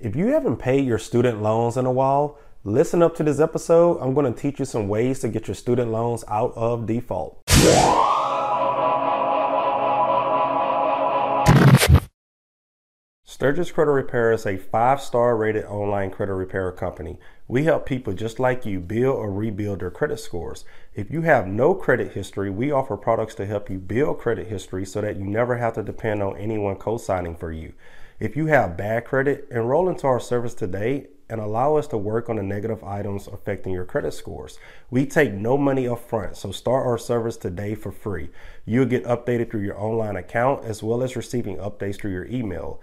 If you haven't paid your student loans in a while, listen up to this episode. I'm going to teach you some ways to get your student loans out of default. Stirgus Credit Repair is a five star rated online credit repair company. We help people just like you build or rebuild their credit scores. If you have no credit history, we offer products to help you build credit history so that you never have to depend on anyone co signing for you. If you have bad credit, enroll into our service today and allow us to work on the negative items affecting your credit scores. We take no money up front, so start our service today for free. You'll get updated through your online account as well as receiving updates through your email.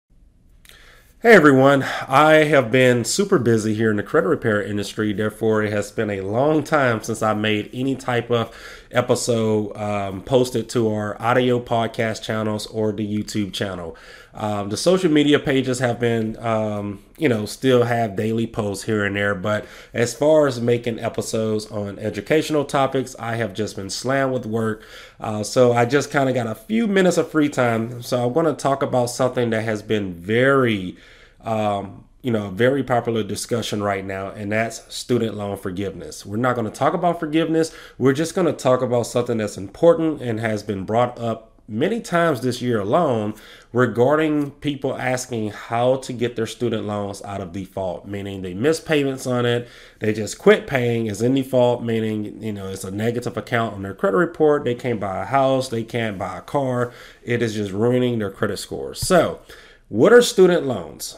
Hey everyone, I have been super busy here in the credit repair industry. Therefore, it has been a long time since I made any type of episode um, posted to our audio podcast channels or the YouTube channel. Um, the social media pages have been, um, you know, still have daily posts here and there. But as far as making episodes on educational topics, I have just been slammed with work. Uh, so I just kind of got a few minutes of free time. So I'm going to talk about something that has been very, um, you know, very popular discussion right now, and that's student loan forgiveness. We're not going to talk about forgiveness. We're just going to talk about something that's important and has been brought up many times this year alone regarding people asking how to get their student loans out of default, meaning they miss payments on it, they just quit paying, is in default, meaning you know it's a negative account on their credit report, they can't buy a house, they can't buy a car, it is just ruining their credit scores. So, what are student loans?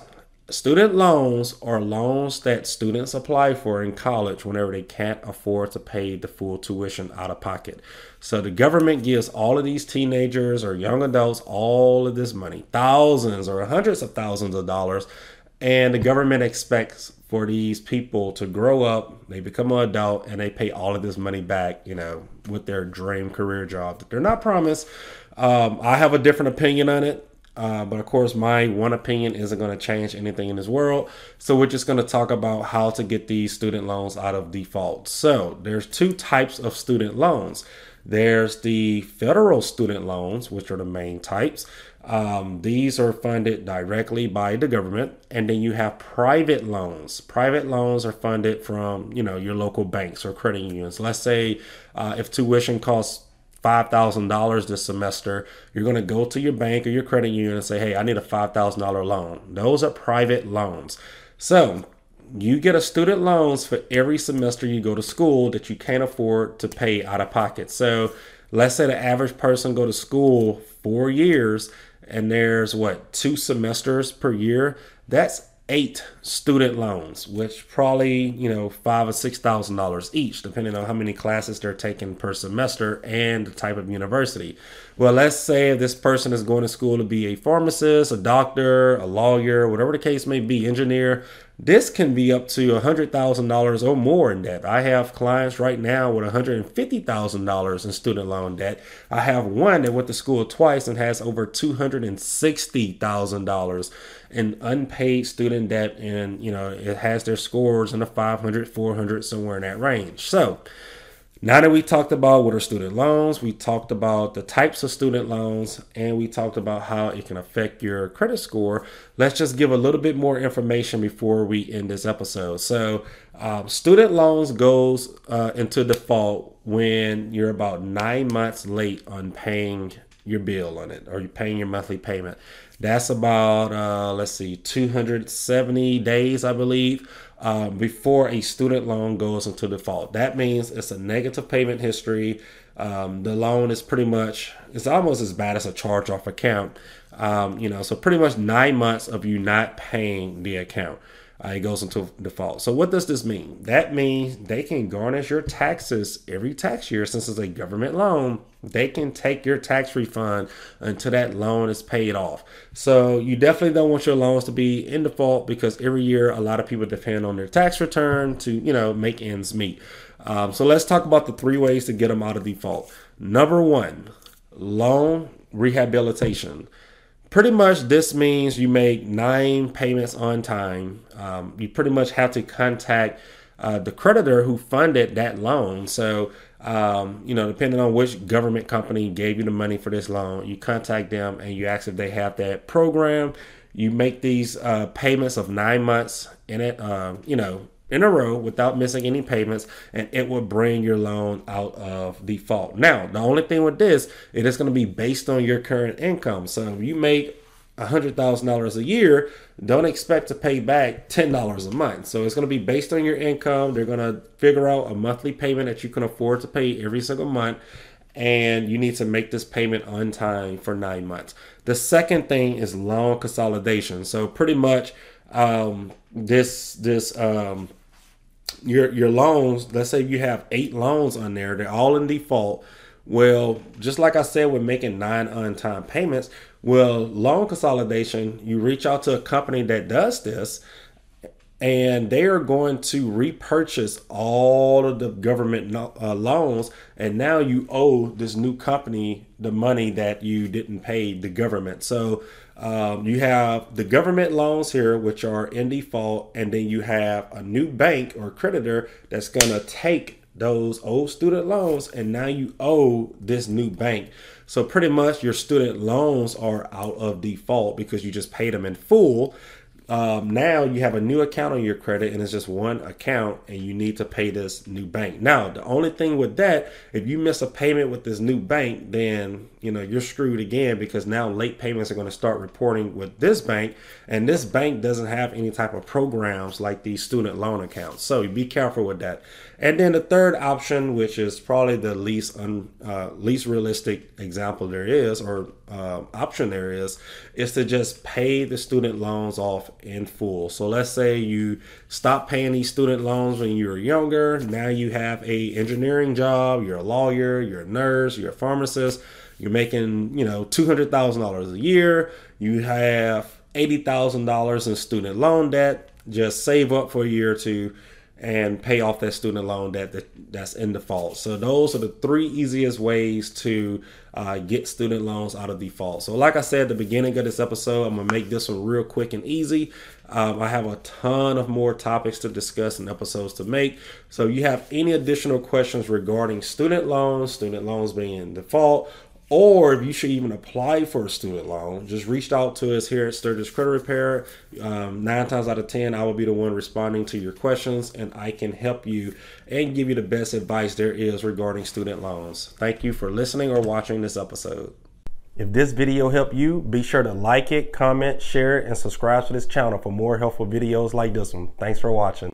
Student loans are loans that students apply for in college whenever they can't afford to pay the full tuition out of pocket. So the government gives all of these teenagers or young adults all of this money, thousands or hundreds of thousands of dollars, and the government expects for these people to grow up, they become an adult, and they pay all of this money back, you know, with their dream career job that they're not promised. Um, I have a different opinion on it. Uh, but of course, my one opinion isn't going to change anything in this world. So we're just going to talk about how to get these student loans out of default. So there's two types of student loans. There's the federal student loans, which are the main types. Um, these are funded directly by the government, and then you have private loans. Private loans are funded from you know your local banks or credit unions. Let's say uh, if tuition costs $5,000 this semester, you're going to go to your bank or your credit union and say, hey, I need a $5,000 loan. Those are private loans. So you get a student loans for every semester you go to school that you can't afford to pay out of pocket. So let's say the average person go to school four years and there's what two semesters per year. That's eight student loans, which probably you know five or six thousand dollars each, depending on how many classes they're taking per semester and the type of university. Well, let's say this person is going to school to be a pharmacist, a doctor, a lawyer, whatever the case may be, engineer. This can be up to $100,000 or more in debt. I have clients right now with $150,000 in student loan debt. I have one that went to school twice and has over $260,000 in unpaid student debt. And, you know, it has their scores in the 500, 400, somewhere in that range. So, now that we talked about what are student loans, we talked about the types of student loans, and we talked about how it can affect your credit score, let's just give a little bit more information before we end this episode. So, um, student loans goes uh, into default when you're about nine months late on paying your bill on it, or you're paying your monthly payment. That's about uh, let's see, 270 days, I believe uh, before a student loan goes into default. That means it's a negative payment history. Um, the loan is pretty much it's almost as bad as a charge off account. Um, you know, so pretty much nine months of you not paying the account. Uh, it goes into default. So what does this mean? That means they can garnish your taxes every tax year since it's a government loan. They can take your tax refund until that loan is paid off. So you definitely don't want your loans to be in default because every year a lot of people depend on their tax return to you know make ends meet. Um, so let's talk about the three ways to get them out of default. Number one, loan rehabilitation pretty much this means you make nine payments on time. Um, you pretty much have to contact uh, the creditor who funded that loan. So, um, you know, depending on which government company gave you the money for this loan, you contact them and you ask if they have that program. You make these uh, payments of nine months in it, uh, you know, in a row without missing any payments, and it will bring your loan out of default. Now, the only thing with this, it is going to be based on your current income. So if you make $100,000 a year, don't expect to pay back $10 a month. So it's going to be based on your income. They're going to figure out a monthly payment that you can afford to pay every single month. And you need to make this payment on time for nine months. The second thing is loan consolidation. So pretty much um, this this um, your your loans, let's say you have eight loans on there, they're all in default. Well, just like I said, we're making nine on time payments. Well, loan consolidation, you reach out to a company that does this, and they are going to repurchase all of the government uh, loans, and now you owe this new company the money that you didn't pay the government. So um, you have the government loans here, which are in default, and then you have a new bank or creditor that's going to take those old student loans, and now you owe this new bank. So pretty much your student loans are out of default because you just paid them in full um, now you have a new account on your credit and it's just one account and you need to pay this new bank. Now the only thing with that if you miss a payment with this new bank then you know you're screwed again because now late payments are going to start reporting with this bank and this bank doesn't have any type of programs like these student loan accounts. So be careful with that. And then the third option which is probably the least un, uh, least realistic example there is or uh, option there is is to just pay the student loans off in full. So let's say you stop paying these student loans when you were younger. Now you have a engineering job. You're a lawyer. You're a nurse. You're a pharmacist. You're making you know two hundred thousand dollars a year. You have eighty thousand dollars in student loan debt. Just save up for a year or two and pay off that student loan that, that's in default. So those are the three easiest ways to uh, get student loans out of default. So like I said at the beginning of this episode, I'm gonna make this one real quick and easy. Um, I have a ton of more topics to discuss and episodes to make. So if you have any additional questions regarding student loans, student loans being in default, or if you should even apply for a student loan, just reach out to us here at Stirgus Credit Repair. Um, nine times out of ten, I will be the one responding to your questions, and I can help you and give you the best advice there is regarding student loans. Thank you for listening or watching this episode. If this video helped you, be sure to like it, comment, share it, and subscribe to this channel for more helpful videos like this one. Thanks for watching.